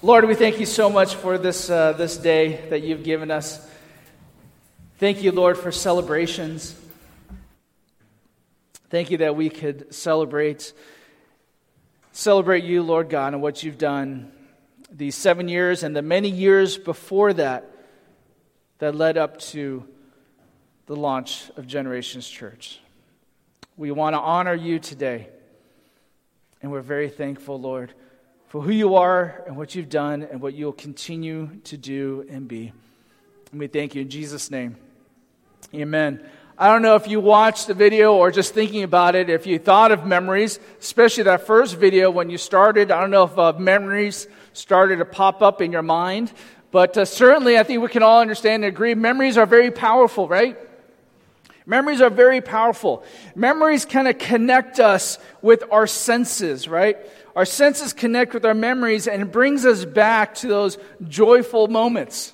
Lord, we thank you so much for this, uh, this day that you've given us. Thank you, Lord, for celebrations. Thank you that we could celebrate, celebrate you, Lord God, and what you've done these seven years and the many years before that that led up to the launch of Generations Church. We want to honor you today, and we're very thankful, Lord for who you are and what you've done and what you'll continue to do and be. And we thank you in Jesus' name. Amen. I don't know if you watched the video or just thinking about it, if you thought of memories, especially that first video when you started. I don't know if uh, memories started to pop up in your mind, but uh, certainly I think we can all understand and agree memories are very powerful, right? Memories are very powerful. Memories kind of connect us with our senses, right? Our senses connect with our memories and it brings us back to those joyful moments.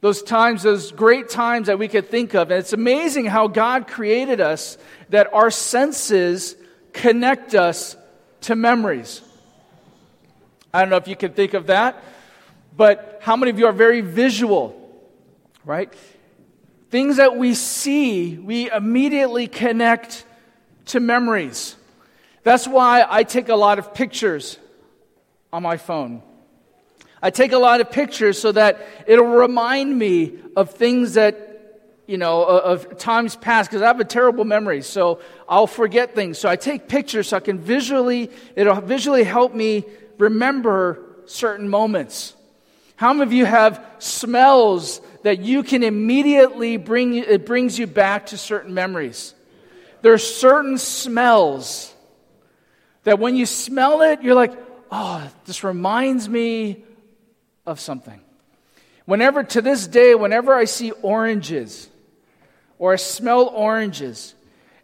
Those times, those great times that we could think of. And it's amazing how God created us that our senses connect us to memories. I don't know if you can think of that, but how many of you are very visual, right? Things that we see, we immediately connect to memories. That's why I take a lot of pictures on my phone. I take a lot of pictures so that it'll remind me of things that, you know, of times past, because I have a terrible memory, so I'll forget things. So I take pictures so I can visually, it'll visually help me remember certain moments. How many of you have smells that you can immediately bring, it brings you back to certain memories? There are certain smells that when you smell it, you're like, oh, this reminds me of something. Whenever, to this day, whenever I see oranges or I smell oranges,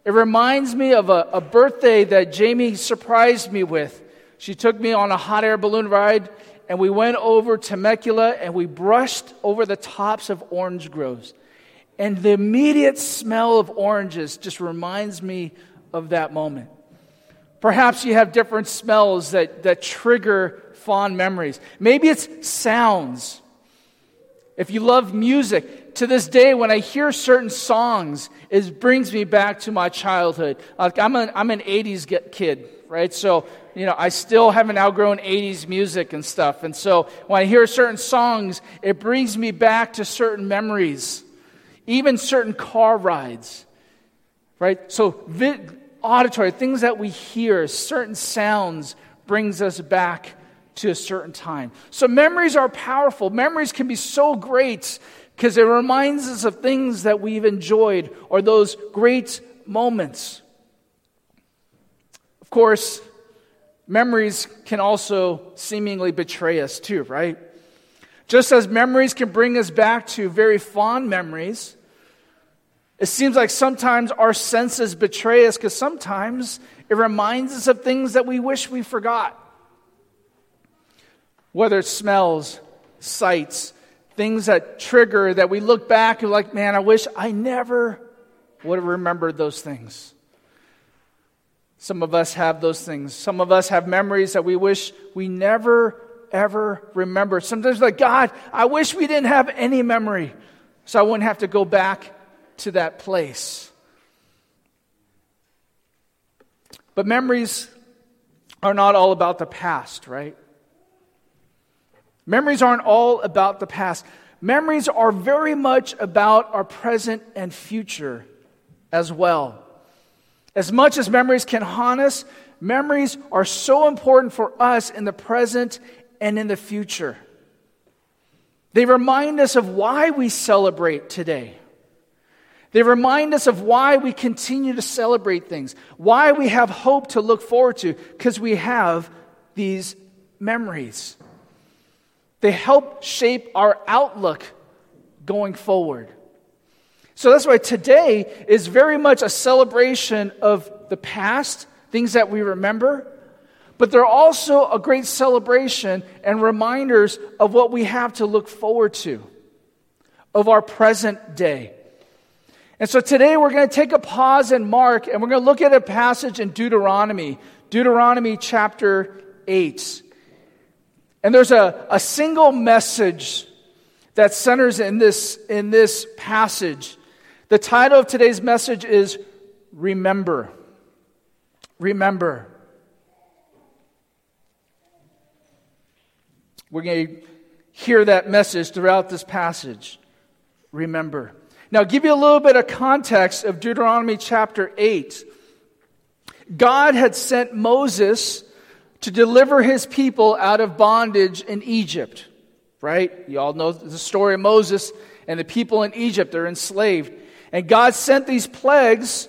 it reminds me of a, a birthday that Jamie surprised me with. She took me on a hot air balloon ride, and we went over Temecula and we brushed over the tops of orange groves. And the immediate smell of oranges just reminds me of that moment. Perhaps you have different smells that, that trigger fond memories. Maybe it's sounds. If you love music, to this day, when I hear certain songs, it brings me back to my childhood. Like I'm, an, I'm an 80s kid, right? So, you know, I still haven't outgrown 80s music and stuff. And so when I hear certain songs, it brings me back to certain memories, even certain car rides, right? So, vi- auditory, things that we hear, certain sounds brings us back to a certain time. So memories are powerful. Memories can be so great because it reminds us of things that we've enjoyed or those great moments. Of course, memories can also seemingly betray us too, right? Just as memories can bring us back to very fond memories, it seems like sometimes our senses betray us because sometimes it reminds us of things that we wish we forgot. Whether it's smells, sights, things that trigger that we look back and like, man, I wish I never would have remembered those things. Some of us have those things. Some of us have memories that we wish we never, ever remember. Sometimes, like, God, I wish we didn't have any memory so I wouldn't have to go back to that place. But memories are not all about the past, right? Memories aren't all about the past. Memories are very much about our present and future as well. As much as memories can haunt us, memories are so important for us in the present and in the future. They remind us of why we celebrate today. They remind us of why we continue to celebrate things, why we have hope to look forward to, because we have these memories. They help shape our outlook going forward. So that's why today is very much a celebration of the past, things that we remember, but they're also a great celebration and reminders of what we have to look forward to, of our present day. And so today we're going to take a pause in Mark and we're going to look at a passage in Deuteronomy, Deuteronomy chapter 8. And there's a, a single message that centers in this, in this passage. The title of today's message is Remember. Remember. We're going to hear that message throughout this passage. Remember. Now, give you a little bit of context of Deuteronomy chapter 8. God had sent Moses to deliver his people out of bondage in Egypt, right? You all know the story of Moses and the people in Egypt. They're enslaved. And God sent these plagues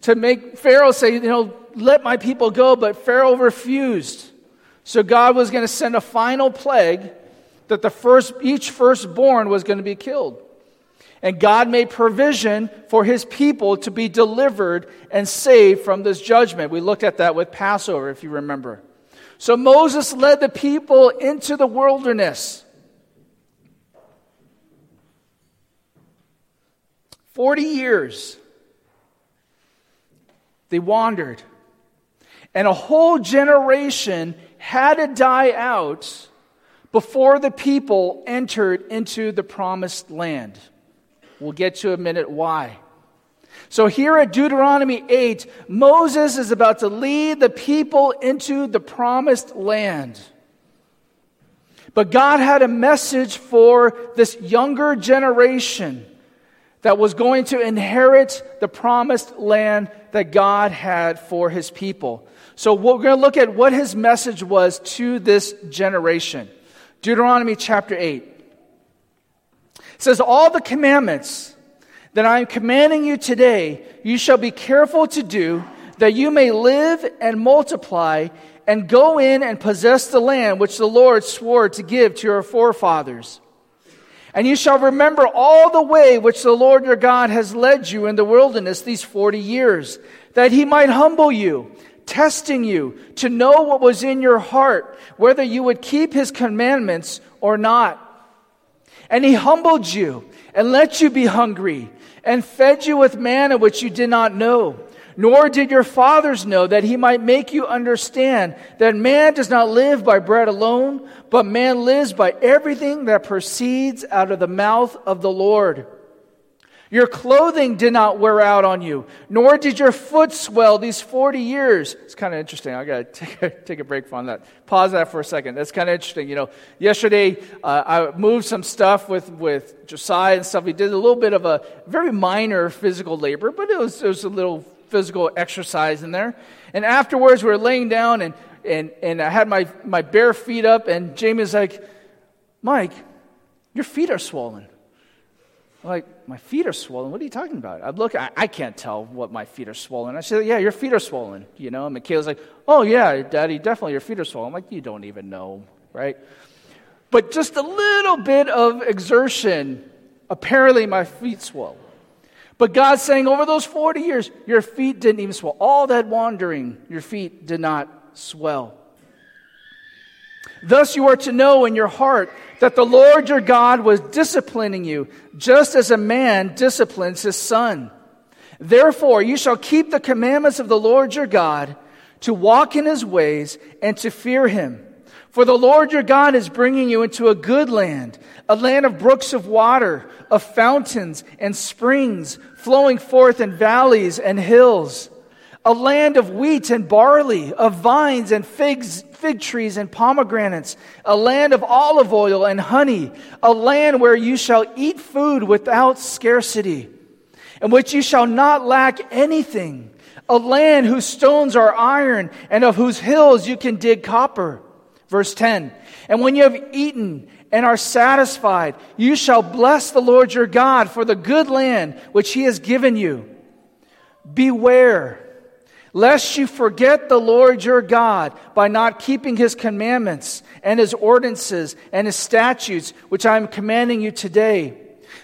to make Pharaoh say, you know, let my people go, but Pharaoh refused. So God was going to send a final plague that the first, each firstborn was going to be killed. And God made provision for his people to be delivered and saved from this judgment. We looked at that with Passover, if you remember. So Moses led the people into the wilderness. 40 years they wandered. And a whole generation had to die out before the people entered into the promised land. We'll get to a minute why. So here at Deuteronomy 8, Moses is about to lead the people into the promised land. But God had a message for this younger generation that was going to inherit the promised land that God had for his people. So we're going to look at what his message was to this generation. Deuteronomy chapter 8 says, All the commandments that I am commanding you today, you shall be careful to do, that you may live and multiply and go in and possess the land which the Lord swore to give to your forefathers. And you shall remember all the way which the Lord your God has led you in the wilderness these 40 years, that he might humble you, testing you to know what was in your heart, whether you would keep his commandments or not. And he humbled you and let you be hungry and fed you with manna which you did not know nor did your fathers know that he might make you understand that man does not live by bread alone, but man lives by everything that proceeds out of the mouth of the Lord. Your clothing did not wear out on you, nor did your foot swell these 40 years. It's kind of interesting. I got to take a, take a break from that. Pause that for a second. That's kind of interesting. You know, yesterday uh, I moved some stuff with, with Josiah and stuff. He did a little bit of a very minor physical labor, but it was, it was a little physical exercise in there. And afterwards, we were laying down, and, and, and I had my, my bare feet up, and Jamie's like, Mike, your feet are swollen. I'm like, my feet are swollen? What are you talking about? I look, I, I can't tell what my feet are swollen. I said, yeah, your feet are swollen. You know, and Michaela's like, oh, yeah, Daddy, definitely your feet are swollen. I'm like, you don't even know, right? But just a little bit of exertion, apparently my feet swell. But God's saying, over those 40 years, your feet didn't even swell. All that wandering, your feet did not swell. Thus, you are to know in your heart that the Lord your God was disciplining you, just as a man disciplines his son. Therefore, you shall keep the commandments of the Lord your God, to walk in his ways, and to fear him. For the Lord your God is bringing you into a good land, a land of brooks of water, of fountains and springs flowing forth in valleys and hills, a land of wheat and barley, of vines and figs, fig trees and pomegranates, a land of olive oil and honey, a land where you shall eat food without scarcity, in which you shall not lack anything, a land whose stones are iron and of whose hills you can dig copper Verse 10 And when you have eaten and are satisfied, you shall bless the Lord your God for the good land which he has given you. Beware, lest you forget the Lord your God by not keeping his commandments and his ordinances and his statutes, which I am commanding you today.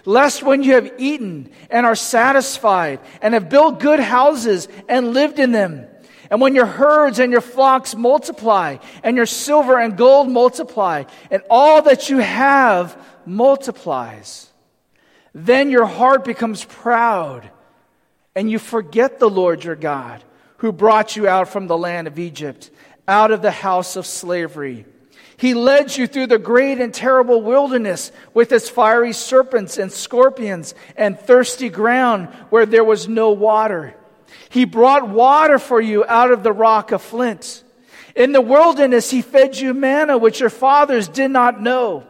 Lest when you have eaten and are satisfied and have built good houses and lived in them, and when your herds and your flocks multiply, and your silver and gold multiply, and all that you have multiplies, then your heart becomes proud, and you forget the Lord your God, who brought you out from the land of Egypt, out of the house of slavery. He led you through the great and terrible wilderness with its fiery serpents and scorpions and thirsty ground where there was no water. He brought water for you out of the rock of flint. In the wilderness, he fed you manna, which your fathers did not know,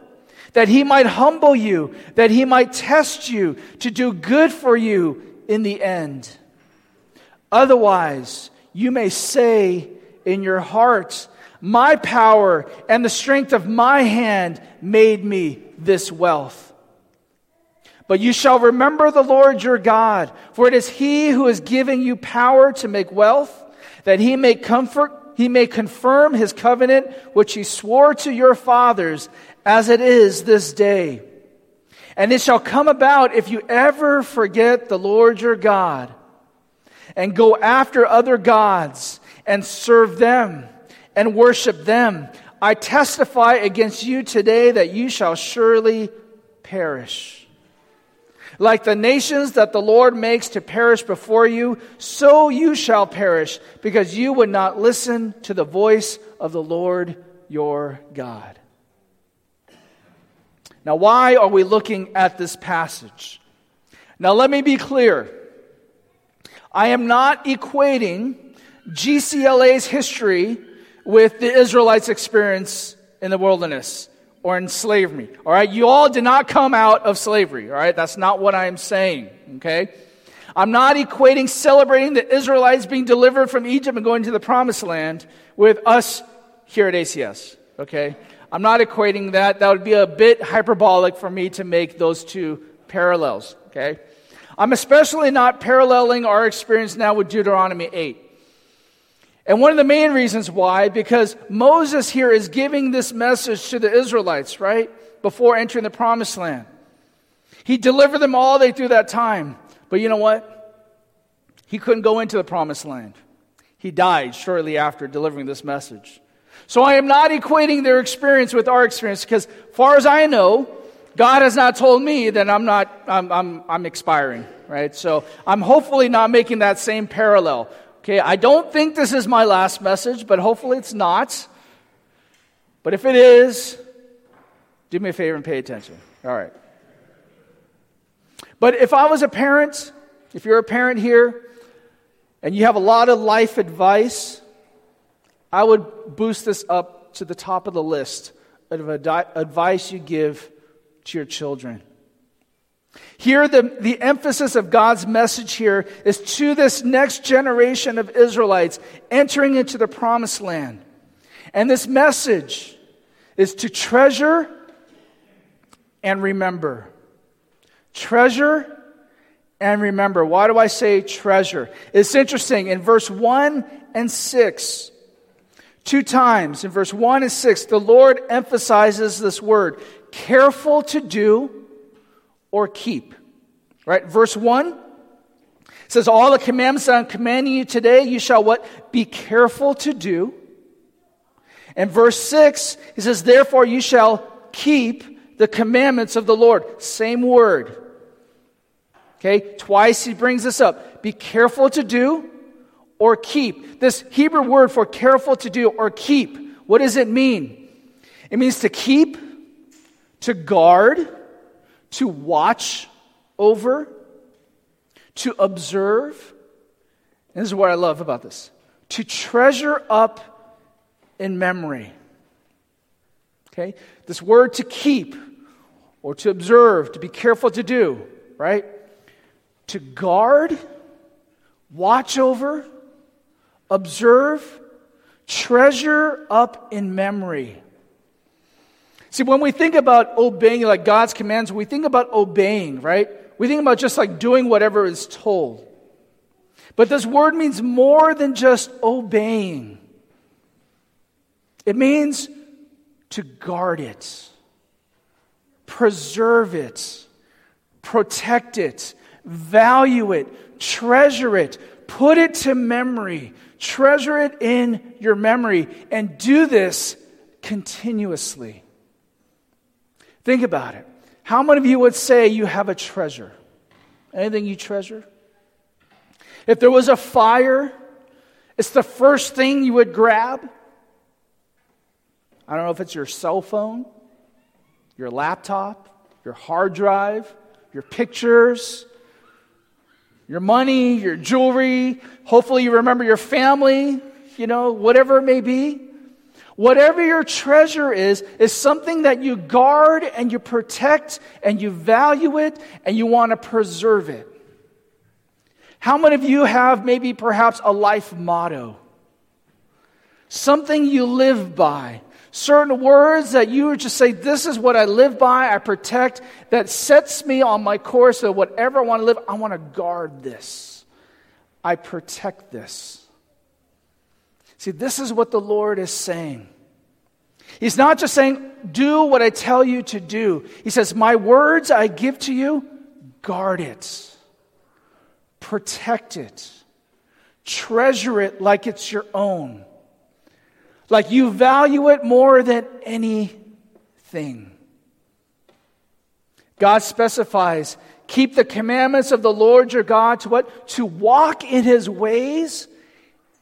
that he might humble you, that he might test you, to do good for you in the end. Otherwise, you may say in your heart, My power and the strength of my hand made me this wealth. But you shall remember the Lord your God, for it is he who is giving you power to make wealth, that he may comfort, he may confirm his covenant, which he swore to your fathers, as it is this day. And it shall come about if you ever forget the Lord your God, and go after other gods, and serve them, and worship them. I testify against you today that you shall surely perish. Like the nations that the Lord makes to perish before you, so you shall perish, because you would not listen to the voice of the Lord your God. Now, why are we looking at this passage? Now, let me be clear. I am not equating GCLA's history with the Israelites' experience in the wilderness or in slavery. All right, you all did not come out of slavery. All right, that's not what I'm saying. Okay, I'm not equating celebrating the Israelites being delivered from Egypt and going to the promised land with us here at ACS. Okay, I'm not equating that. That would be a bit hyperbolic for me to make those two parallels. Okay, I'm especially not paralleling our experience now with Deuteronomy 8. And one of the main reasons why, because Moses here is giving this message to the Israelites, right? Before entering the promised land. He delivered them all day through that time. But you know what? He couldn't go into the promised land. He died shortly after delivering this message. So I am not equating their experience with our experience because, far as I know, God has not told me that I'm not, I'm, I'm, I'm expiring, right? So I'm hopefully not making that same parallel. Okay, I don't think this is my last message, but hopefully it's not. But if it is, do me a favor and pay attention. All right. But if I was a parent, if you're a parent here, and you have a lot of life advice, I would boost this up to the top of the list of advice you give to your children. Here, the, the emphasis of God's message here is to this next generation of Israelites entering into the promised land. And this message is to treasure and remember. Treasure and remember. Why do I say treasure? It's interesting. In verse 1 and 6, two times, in verse 1 and 6, the Lord emphasizes this word careful to do or keep. Right? Verse 1 says, All the commandments that I'm commanding you today, you shall what? Be careful to do. And verse 6, he says, Therefore you shall keep the commandments of the Lord. Same word. Okay, twice he brings this up. Be careful to do or keep. This Hebrew word for careful to do or keep, what does it mean? It means to keep, to guard, to watch over, to observe. And this is what I love about this to treasure up in memory. Okay? This word to keep or to observe, to be careful to do, right? To guard, watch over, observe, treasure up in memory. See, when we think about obeying, like God's commands, we think about obeying, right? We think about just like doing whatever is told. But this word means more than just obeying, it means to guard it, preserve it, protect it, value it, treasure it, put it to memory, treasure it in your memory, and do this continuously. Think about it. How many of you would say you have a treasure? Anything you treasure? If there was a fire, it's the first thing you would grab. I don't know if it's your cell phone, your laptop, your hard drive, your pictures, your money, your jewelry. Hopefully, you remember your family, you know, whatever it may be. Whatever your treasure is, is something that you guard and you protect and you value it and you want to preserve it. How many of you have maybe perhaps a life motto? Something you live by. Certain words that you just say, This is what I live by, I protect, that sets me on my course of whatever I want to live. I want to guard this. I protect this. See, this is what the Lord is saying. He's not just saying, Do what I tell you to do. He says, My words I give to you, guard it protect it, treasure it like it's your own, like you value it more than anything. God specifies keep the commandments of the Lord your God to what? To walk in his ways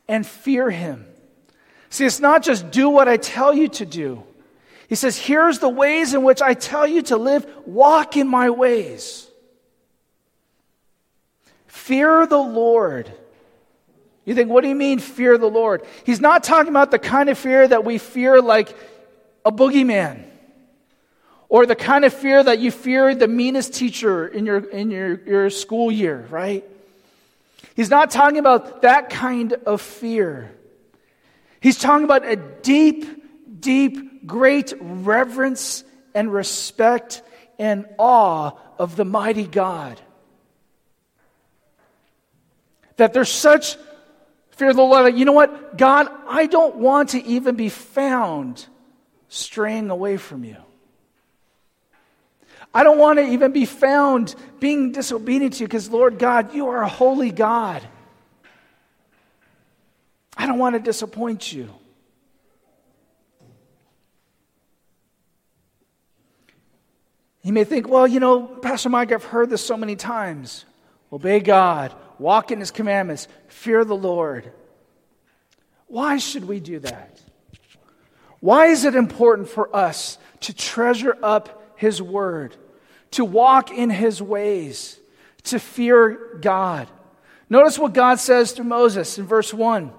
and fear him. See, it's not just do what I tell you to do. He says, here's the ways in which I tell you to live. Walk in my ways. Fear the Lord. You think, what do you mean, fear the Lord? He's not talking about the kind of fear that we fear like a boogeyman, or the kind of fear that you fear the meanest teacher in your, in your, your school year, right? He's not talking about that kind of fear. He's talking about a deep, deep, great reverence and respect and awe of the mighty God. That there's such fear of the Lord. You know what? God, I don't want to even be found straying away from you. I don't want to even be found being disobedient to you because, Lord God, you are a holy God. I don't want to disappoint you. You may think, well, you know, Pastor Mike, I've heard this so many times. Obey God, walk in his commandments, fear the Lord. Why should we do that? Why is it important for us to treasure up his word, to walk in his ways, to fear God? Notice what God says to Moses in verse 1.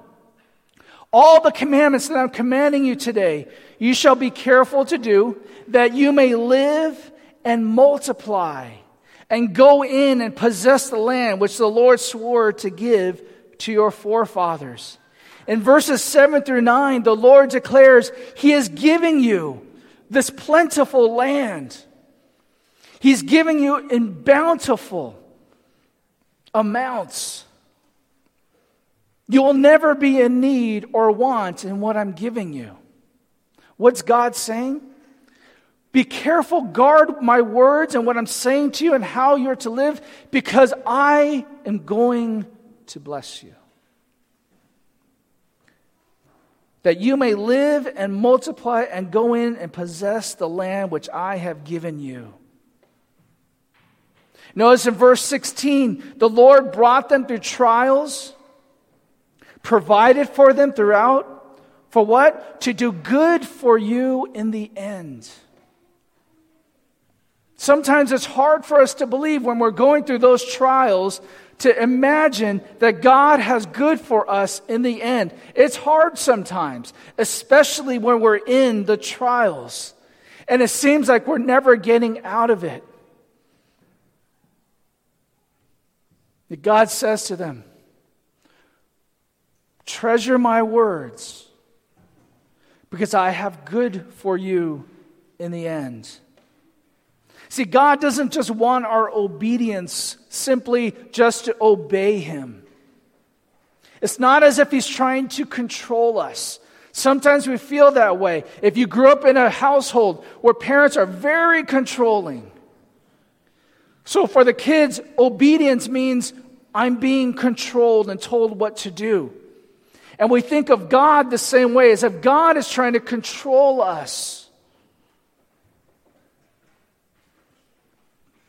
All the commandments that I'm commanding you today, you shall be careful to do, that you may live and multiply and go in and possess the land which the Lord swore to give to your forefathers. In verses 7 through 9, the Lord declares He is giving you this plentiful land. He's giving you in bountiful amounts. You will never be in need or want in what I'm giving you. What's God saying? Be careful, guard my words and what I'm saying to you and how you're to live, because I am going to bless you. That you may live and multiply and go in and possess the land which I have given you. Notice in verse 16, the Lord brought them through trials, provided for them throughout. For what? To do good for you in the end. Sometimes it's hard for us to believe when we're going through those trials to imagine that God has good for us in the end. It's hard sometimes, especially when we're in the trials and it seems like we're never getting out of it. God says to them, Treasure my words because I have good for you in the end. See, God doesn't just want our obedience simply just to obey Him. It's not as if He's trying to control us. Sometimes we feel that way. If you grew up in a household where parents are very controlling, so for the kids, obedience means I'm being controlled and told what to do. And we think of God the same way, as if God is trying to control us.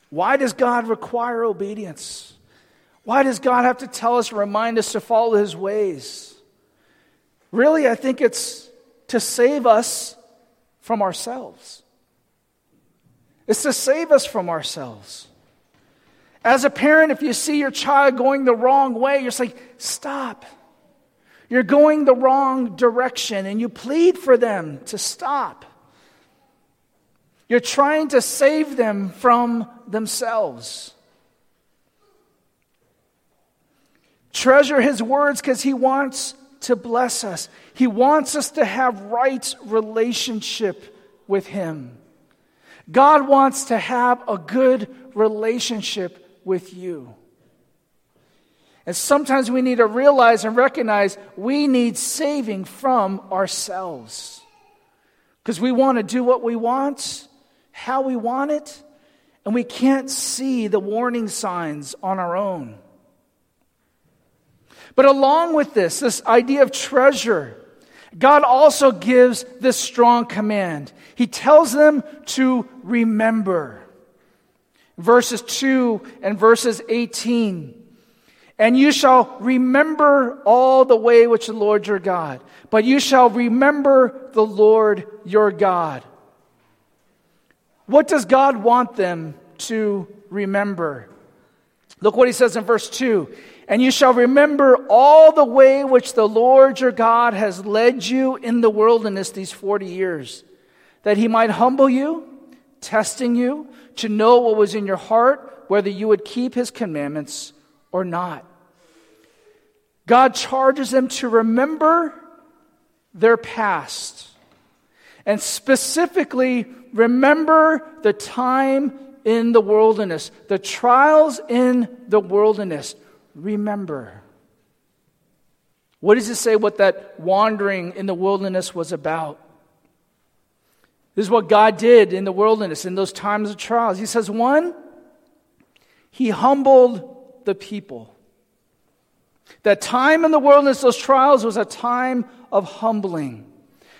Why does God require obedience? Why does God have to tell us, remind us to follow his ways? Really, I think it's to save us from ourselves. It's to save us from ourselves. As a parent, if you see your child going the wrong way, you're like, stop. You're going the wrong direction, and you plead for them to stop. You're trying to save them from themselves. Treasure his words because he wants to bless us. He wants us to have right relationship with him. God wants to have a good relationship with you. And sometimes we need to realize and recognize we need saving from ourselves. Because we want to do what we want how we want it, and we can't see the warning signs on our own. But along with this, this idea of treasure, God also gives this strong command. He tells them to remember. Verses 2 and verses 18. And you shall remember all the way which the Lord your God, but you shall remember the Lord your God. What does God want them to remember? Look what he says in verse 2 And you shall remember all the way which the Lord your God has led you in the wilderness these 40 years, that he might humble you, testing you, to know what was in your heart, whether you would keep his commandments or not. God charges them to remember their past and specifically remember the time in the wilderness, the trials in the wilderness. Remember. What does it say what that wandering in the wilderness was about? This is what God did in the wilderness in those times of trials. He says, one, He humbled the people. That time in the wilderness, those trials, was a time of humbling.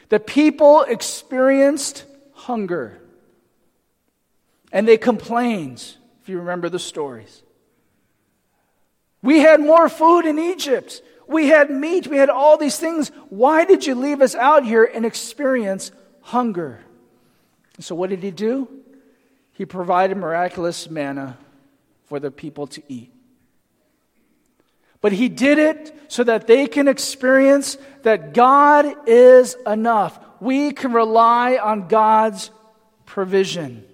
The people experienced hunger. And they complained, if you remember the stories. We had more food in Egypt. We had meat. We had all these things. Why did you leave us out here and experience hunger? So, what did he do? He provided miraculous manna for the people to eat. But he did it so that they can experience that God is enough we can rely on God's provision.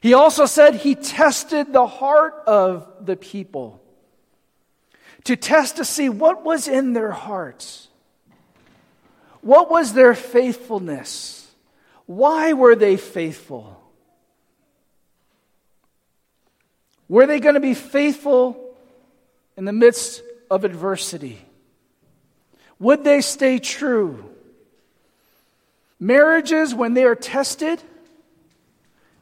He also said he tested the heart of the people to test to see what was in their hearts. What was their faithfulness? Why were they faithful? Were they going to be faithful in the midst of adversity? Would they stay true? Marriages, when they are tested,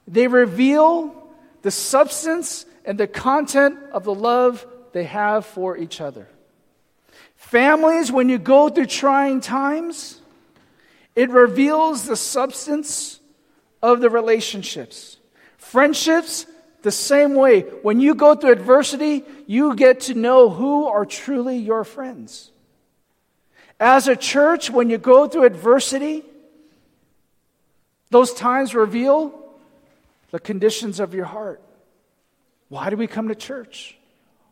they reveal the substance and the content of the love they have for each other. Families, when you go through trying times, it reveals the substance of the relationships. Friendships, the same way. When you go through adversity, you get to know who are truly your friends. As a church, when you go through adversity, those times reveal the conditions of your heart. Why do we come to church?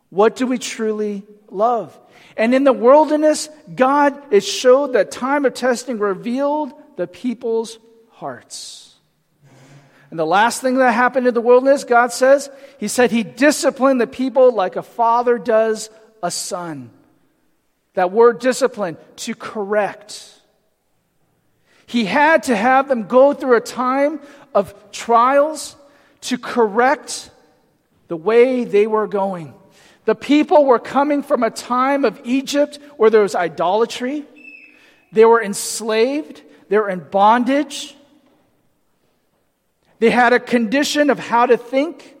What do we truly love? And in the wilderness, God, it showed that time of testing revealed the people's hearts. And the last thing that happened in the wilderness, God says, He said He disciplined the people like a father does a son. That word discipline, to correct. He had to have them go through a time of trials to correct the way they were going. The people were coming from a time of Egypt where there was idolatry, they were enslaved, they were in bondage. They had a condition of how to think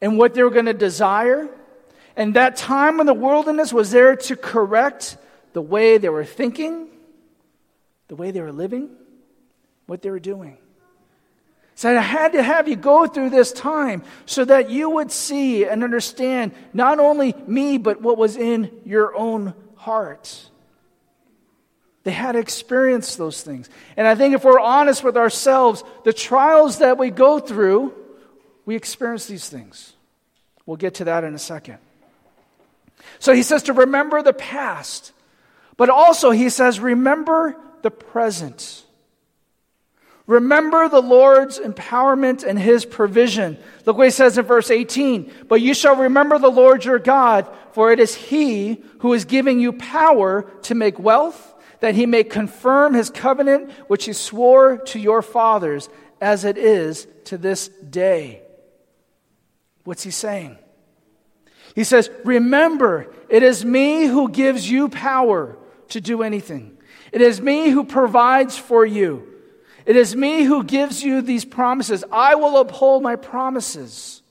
and what they were going to desire. And that time in the wilderness was there to correct the way they were thinking the way they were living, what they were doing. So I had to have you go through this time so that you would see and understand not only me, but what was in your own heart. They had experienced those things. And I think if we're honest with ourselves, the trials that we go through, we experience these things. We'll get to that in a second. So he says to remember the past, but also he says, remember the present. Remember the Lord's empowerment and his provision. Look what he says in verse 18. But you shall remember the Lord your God, for it is he who is giving you power to make wealth, that he may confirm his covenant which he swore to your fathers, as it is to this day. What's he saying? He says, Remember, it is me who gives you power to do anything. It is me who provides for you. It is me who gives you these promises. I will uphold my promises.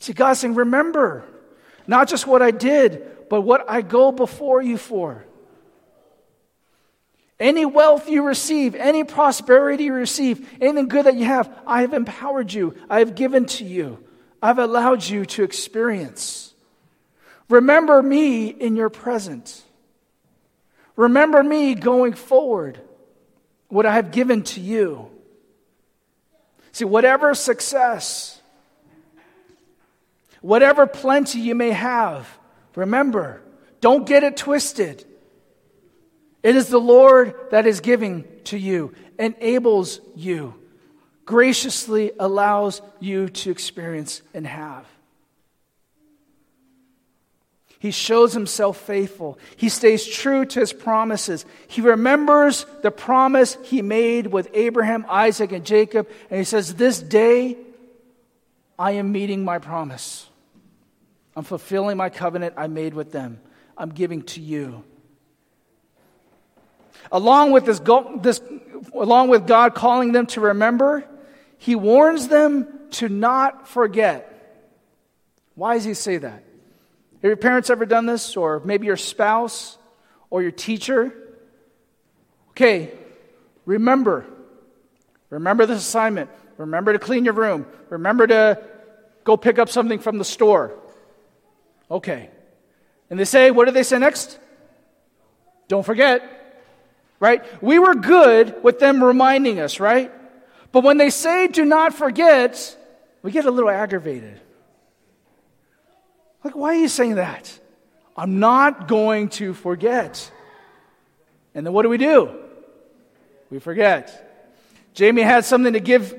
See, God's saying, remember, not just what I did, but what I go before you for. Any wealth you receive, any prosperity you receive, anything good that you have, I have empowered you. I have given to you. I've allowed you to experience. Remember me in your present. Remember me going forward what I have given to you. See, whatever success, whatever plenty you may have, remember, don't get it twisted. It is the Lord that is giving to you, enables you, graciously allows you to experience and have. He shows himself faithful. He stays true to his promises. He remembers the promise he made with Abraham, Isaac, and Jacob. And he says, This day I am meeting my promise. I'm fulfilling my covenant I made with them. I'm giving to you. Along with, this, this, along with God calling them to remember, he warns them to not forget. Why does he say that? Have your parents ever done this? Or maybe your spouse or your teacher? Okay, remember. Remember this assignment. Remember to clean your room. Remember to go pick up something from the store. Okay. And they say, what do they say next? Don't forget. Right? We were good with them reminding us, right? But when they say do not forget, we get a little aggravated. Like, why are you saying that? I'm not going to forget. And then what do we do? We forget. Jamie had something to give,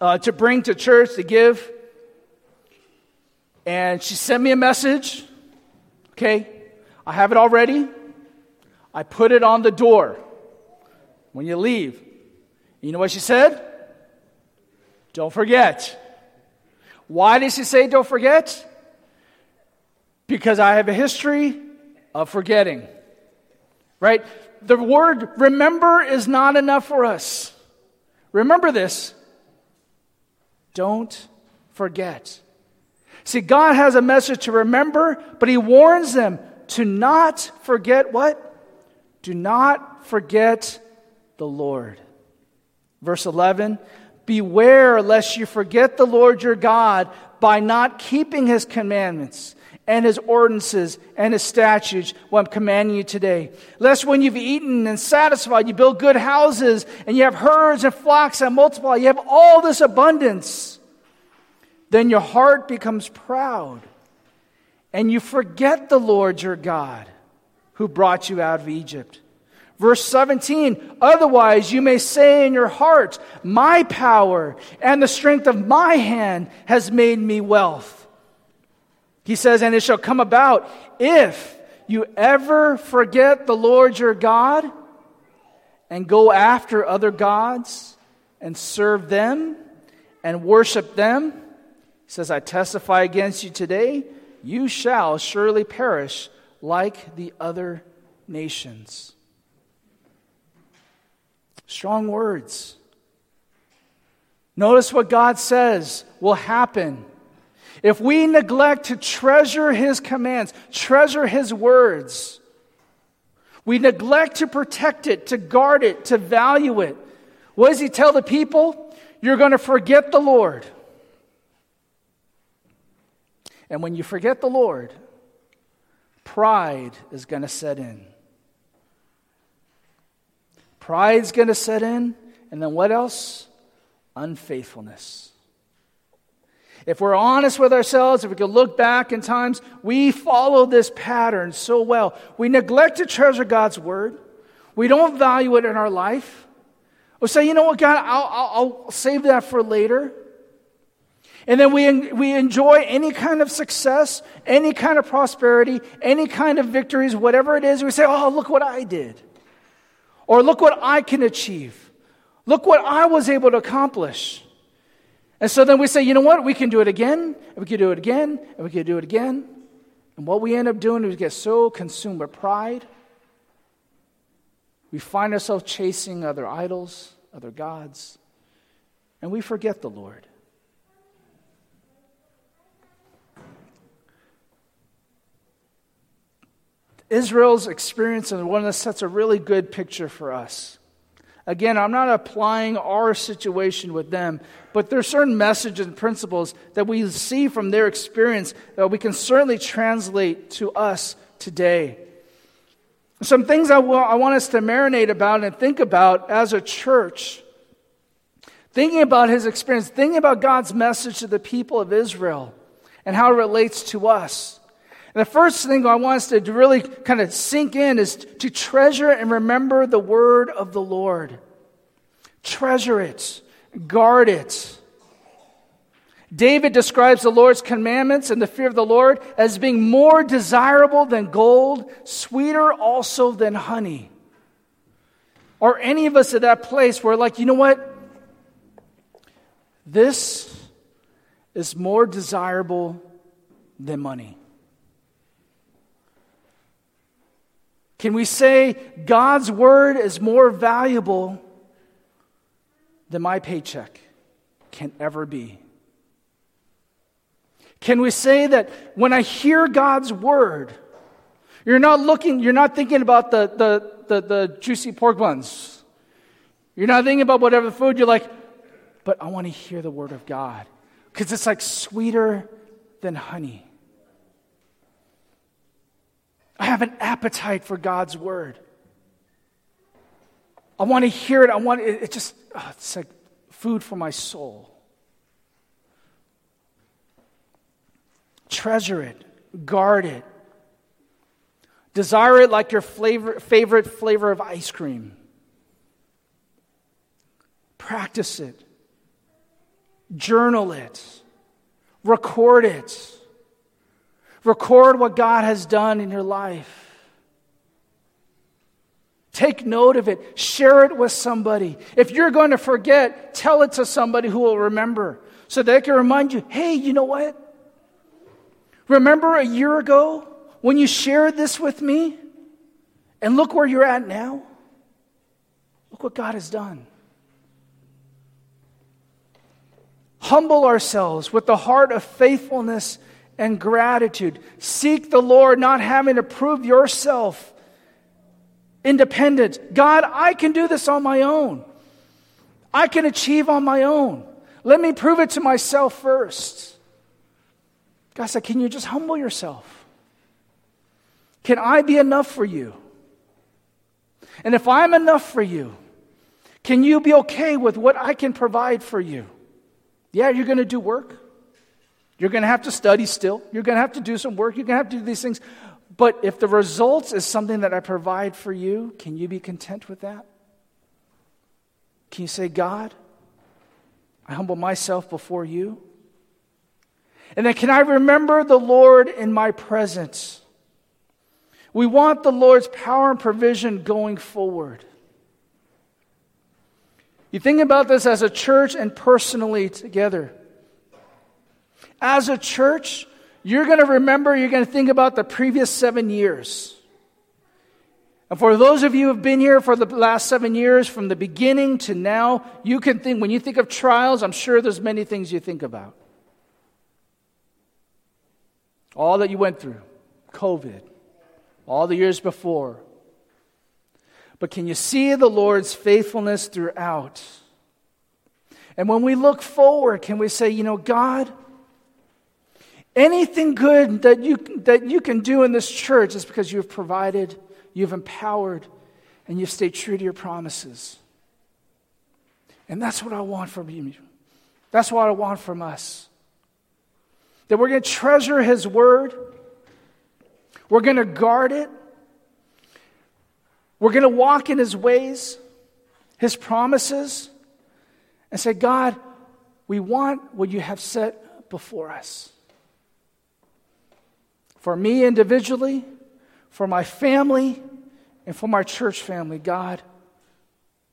uh, to bring to church, to give. And she sent me a message. Okay, I have it already. I put it on the door when you leave. You know what she said? Don't forget. Why did she say don't forget? because I have a history of forgetting. Right? The word remember is not enough for us. Remember this. Don't forget. See, God has a message to remember, but He warns them to not forget what? Do not forget the Lord. Verse 11 Beware lest you forget the Lord your God by not keeping His commandments and his ordinances and his statutes what I'm commanding you today. Lest when you've eaten and satisfied, you build good houses and you have herds and flocks that multiply, you have all this abundance, then your heart becomes proud and you forget the Lord your God who brought you out of Egypt. Verse 17, otherwise you may say in your heart, My power and the strength of my hand has made me wealth. He says, And it shall come about if you ever forget the Lord your God and go after other gods and serve them and worship them. He says, I testify against you today, you shall surely perish like the other nations. Strong words. Notice what God says will happen if we neglect to treasure His commands, treasure His words, we neglect to protect it, to guard it, to value it. What does He tell the people? You're going to forget the Lord. And when you forget the Lord, pride is going to set in. Pride's going to set in. And then what else? Unfaithfulness. If we're honest with ourselves, if we can look back in times, we follow this pattern so well. We neglect to treasure God's word. We don't value it in our life. We say, you know what, God, I'll, I'll, I'll save that for later. And then we, we enjoy any kind of success, any kind of prosperity, any kind of victories, whatever it is. We say, oh, look what I did. Or look what I can achieve. Look what I was able to accomplish. And so then we say, you know what? We can do it again, and we can do it again, and we can do it again. And what we end up doing is we get so consumed with pride. We find ourselves chasing other idols, other gods, and we forget the Lord. Israel's experience and one that sets a really good picture for us. Again, I'm not applying our situation with them, but there are certain messages and principles that we see from their experience that we can certainly translate to us today. Some things I, I want us to marinate about and think about as a church. Thinking about his experience, thinking about God's message to the people of Israel and how it relates to us. And the first thing I want us to really kind of sink in is to treasure and remember the word of the Lord. Treasure it, guard it. David describes the Lord's commandments and the fear of the Lord as being more desirable than gold, sweeter also than honey. Are any of us at that place where, like, you know what? This is more desirable than money. Can we say God's word is more valuable than my paycheck can ever be? Can we say that when I hear God's word, you're not looking, you're not thinking about the, the, the, the juicy pork buns. You're not thinking about whatever food, you're like, but I want to hear the word of God. Because it's like sweeter than honey. I have an appetite for God's word. I want to hear it. I want it. It just, oh, it's like food for my soul. Treasure it, guard it. Desire it like your flavor, favorite flavor of ice cream. Practice it. Journal it. Record it. Record what God has done in your life. Take note of it. Share it with somebody. If you're going to forget, tell it to somebody who will remember so they can remind you hey, you know what? Remember a year ago when you shared this with me? And look where you're at now. Look what God has done. Humble ourselves with the heart of faithfulness and gratitude. Seek the Lord, not having to prove yourself independent. God, I can do this on my own. I can achieve on my own. Let me prove it to myself first. God said, Can you just humble yourself? Can I be enough for you? And if I'm enough for you, can you be okay with what I can provide for you? Yeah, you're going to do work. You're going to have to study still. You're going to have to do some work. You're going to have to do these things. But if the results is something that I provide for you, can you be content with that? Can you say, God, I humble myself before you? And then can I remember the Lord in my presence? We want the Lord's power and provision going forward. You think about this as a church and personally together. As a church, you're going to remember, you're going to think about the previous seven years. And for those of you who have been here for the last seven years, from the beginning to now, you can think, when you think of trials, I'm sure there's many things you think about. All that you went through, COVID, all the years before. But can you see the Lord's faithfulness throughout? And when we look forward, can we say, you know, God, Anything good that you, that you can do in this church is because you've provided, you've empowered, and you've stayed true to your promises. And that's what I want from you. That's what I want from us. That we're going to treasure His Word, we're going to guard it, we're going to walk in His ways, His promises, and say, God, we want what you have set before us. For me individually, for my family, and for my church family, God,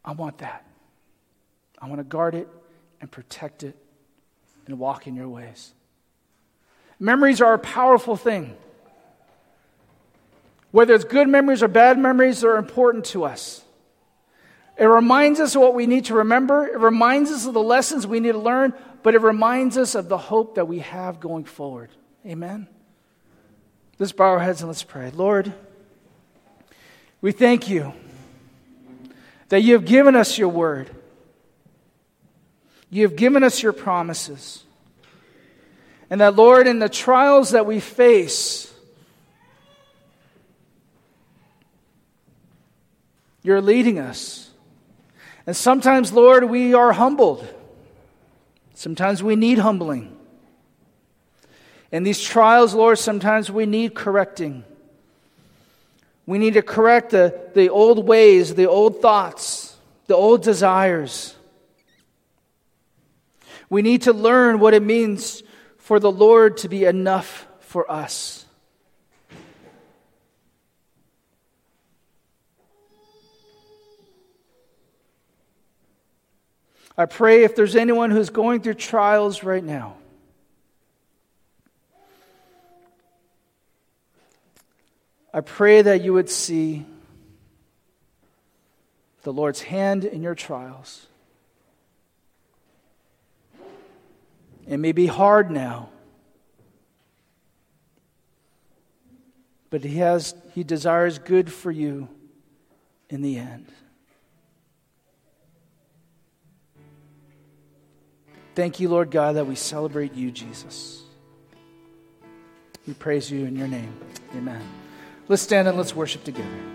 I want that. I want to guard it and protect it and walk in your ways. Memories are a powerful thing. Whether it's good memories or bad memories, they're important to us. It reminds us of what we need to remember. It reminds us of the lessons we need to learn, but it reminds us of the hope that we have going forward. Amen. Let's bow our heads and let's pray. Lord, we thank you that you have given us your word. You have given us your promises. And that, Lord, in the trials that we face, you're leading us. And sometimes, Lord, we are humbled. Sometimes we need humbling. In these trials, Lord, sometimes we need correcting. We need to correct the, the old ways, the old thoughts, the old desires. We need to learn what it means for the Lord to be enough for us. I pray if there's anyone who's going through trials right now, I pray that you would see the Lord's hand in your trials. It may be hard now. But he has he desires good for you in the end. Thank you, Lord God, that we celebrate you, Jesus. We praise you in your name. Amen. Let's stand and let's worship together.